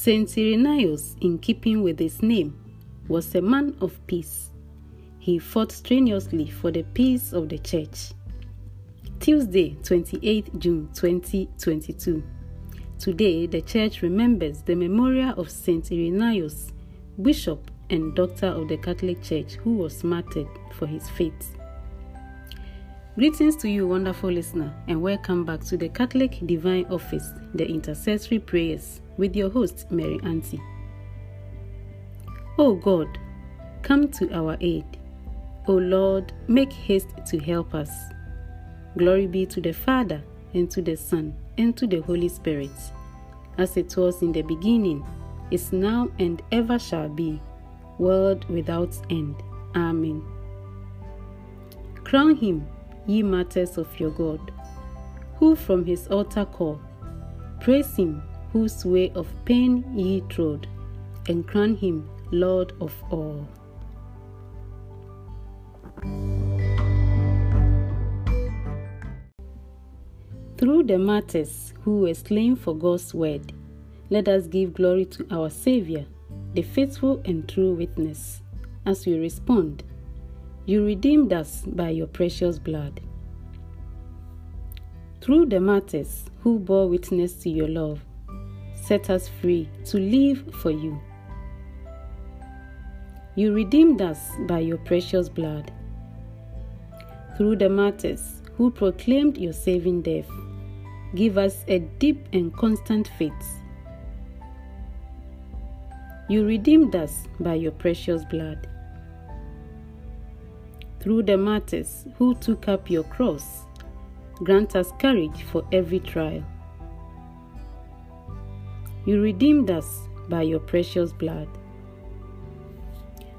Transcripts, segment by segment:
Saint Irenaeus, in keeping with his name, was a man of peace. He fought strenuously for the peace of the church. Tuesday, 28 June 2022. Today, the church remembers the memorial of Saint Irenaeus, bishop and doctor of the Catholic Church, who was martyred for his faith. Greetings to you, wonderful listener, and welcome back to the Catholic Divine Office, the Intercessory Prayers, with your host, Mary Auntie. O God, come to our aid. O Lord, make haste to help us. Glory be to the Father, and to the Son, and to the Holy Spirit, as it was in the beginning, is now, and ever shall be, world without end. Amen. Crown him ye martyrs of your God, who from his altar call. Praise him, whose way of pain ye trod, and crown him Lord of all. Through the martyrs who were slain for God's word, let us give glory to our Savior, the faithful and true witness, as we respond you redeemed us by your precious blood. Through the martyrs who bore witness to your love, set us free to live for you. You redeemed us by your precious blood. Through the martyrs who proclaimed your saving death, give us a deep and constant faith. You redeemed us by your precious blood through the martyrs who took up your cross, grant us courage for every trial. You redeemed us by your precious blood.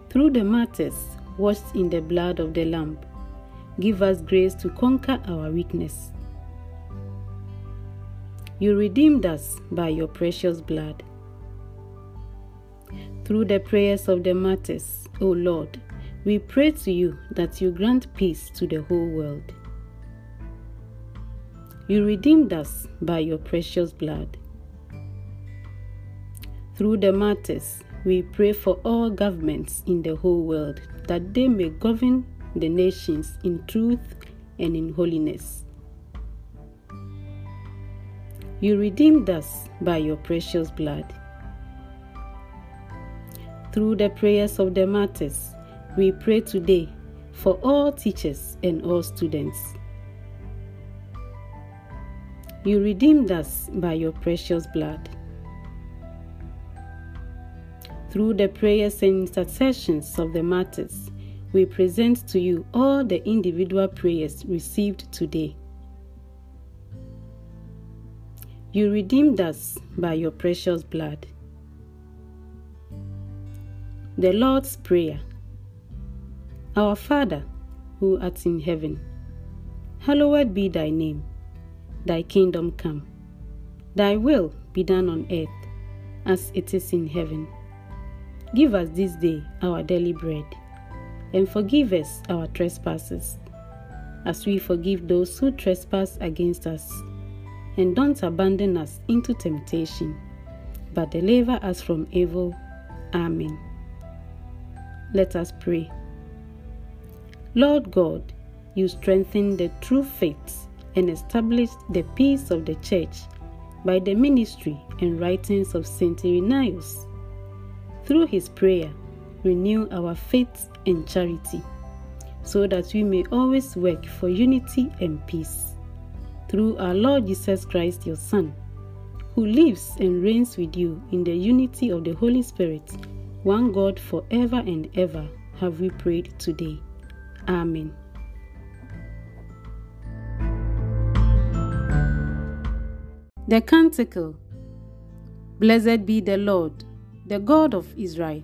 Through the martyrs washed in the blood of the Lamb, give us grace to conquer our weakness. You redeemed us by your precious blood. Through the prayers of the martyrs, O Lord, we pray to you that you grant peace to the whole world. You redeemed us by your precious blood. Through the martyrs, we pray for all governments in the whole world that they may govern the nations in truth and in holiness. You redeemed us by your precious blood. Through the prayers of the martyrs, we pray today for all teachers and all students. You redeemed us by your precious blood. Through the prayers and intercessions of the martyrs, we present to you all the individual prayers received today. You redeemed us by your precious blood. The Lord's Prayer our Father, who art in heaven, hallowed be thy name. Thy kingdom come. Thy will be done on earth as it is in heaven. Give us this day our daily bread, and forgive us our trespasses, as we forgive those who trespass against us. And don't abandon us into temptation, but deliver us from evil. Amen. Let us pray. Lord God, you strengthen the true faith and established the peace of the church by the ministry and writings of Saint Irenaeus. Through his prayer, renew our faith and charity, so that we may always work for unity and peace. Through our Lord Jesus Christ, your Son, who lives and reigns with you in the unity of the Holy Spirit, one God forever and ever, have we prayed today. Amen. The Canticle Blessed be the Lord, the God of Israel.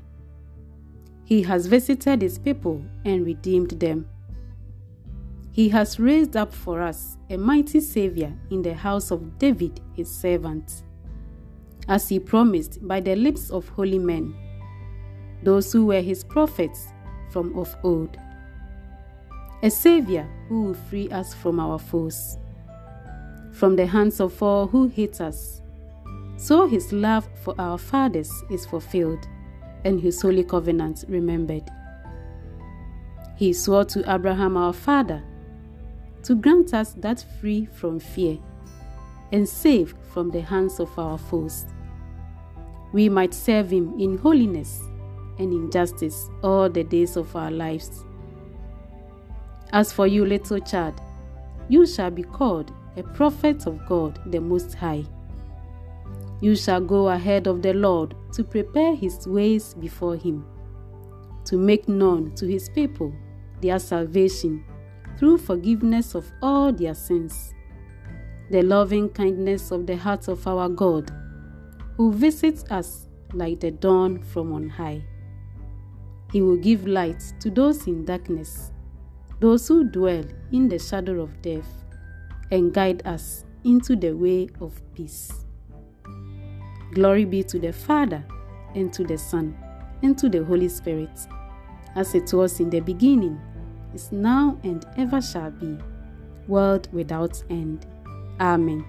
He has visited his people and redeemed them. He has raised up for us a mighty Savior in the house of David, his servant, as he promised by the lips of holy men, those who were his prophets from of old a Savior who will free us from our foes, from the hands of all who hate us, So his love for our fathers is fulfilled, and his holy covenant remembered. He swore to Abraham our father to grant us that free from fear and safe from the hands of our foes, we might serve him in holiness and in justice all the days of our lives. As for you, little child, you shall be called a prophet of God the Most High. You shall go ahead of the Lord to prepare his ways before him, to make known to his people their salvation through forgiveness of all their sins. The loving kindness of the heart of our God, who visits us like the dawn from on high. He will give light to those in darkness, those who dwell in the shadow of death, and guide us into the way of peace. Glory be to the Father, and to the Son, and to the Holy Spirit, as it was in the beginning, is now, and ever shall be, world without end. Amen.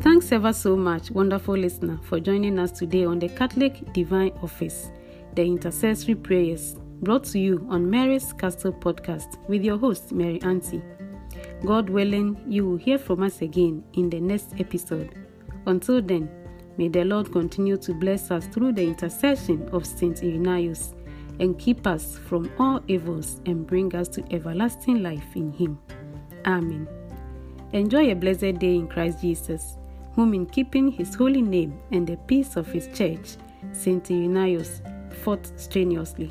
Thanks ever so much, wonderful listener, for joining us today on the Catholic Divine Office, the intercessory prayers brought to you on Mary's Castle podcast with your host, Mary Auntie. God willing, you will hear from us again in the next episode. Until then, may the Lord continue to bless us through the intercession of Saint Irenaeus and keep us from all evils and bring us to everlasting life in Him. Amen. Enjoy a blessed day in Christ Jesus, whom in keeping His holy name and the peace of His church, Saint Irenaeus fought strenuously.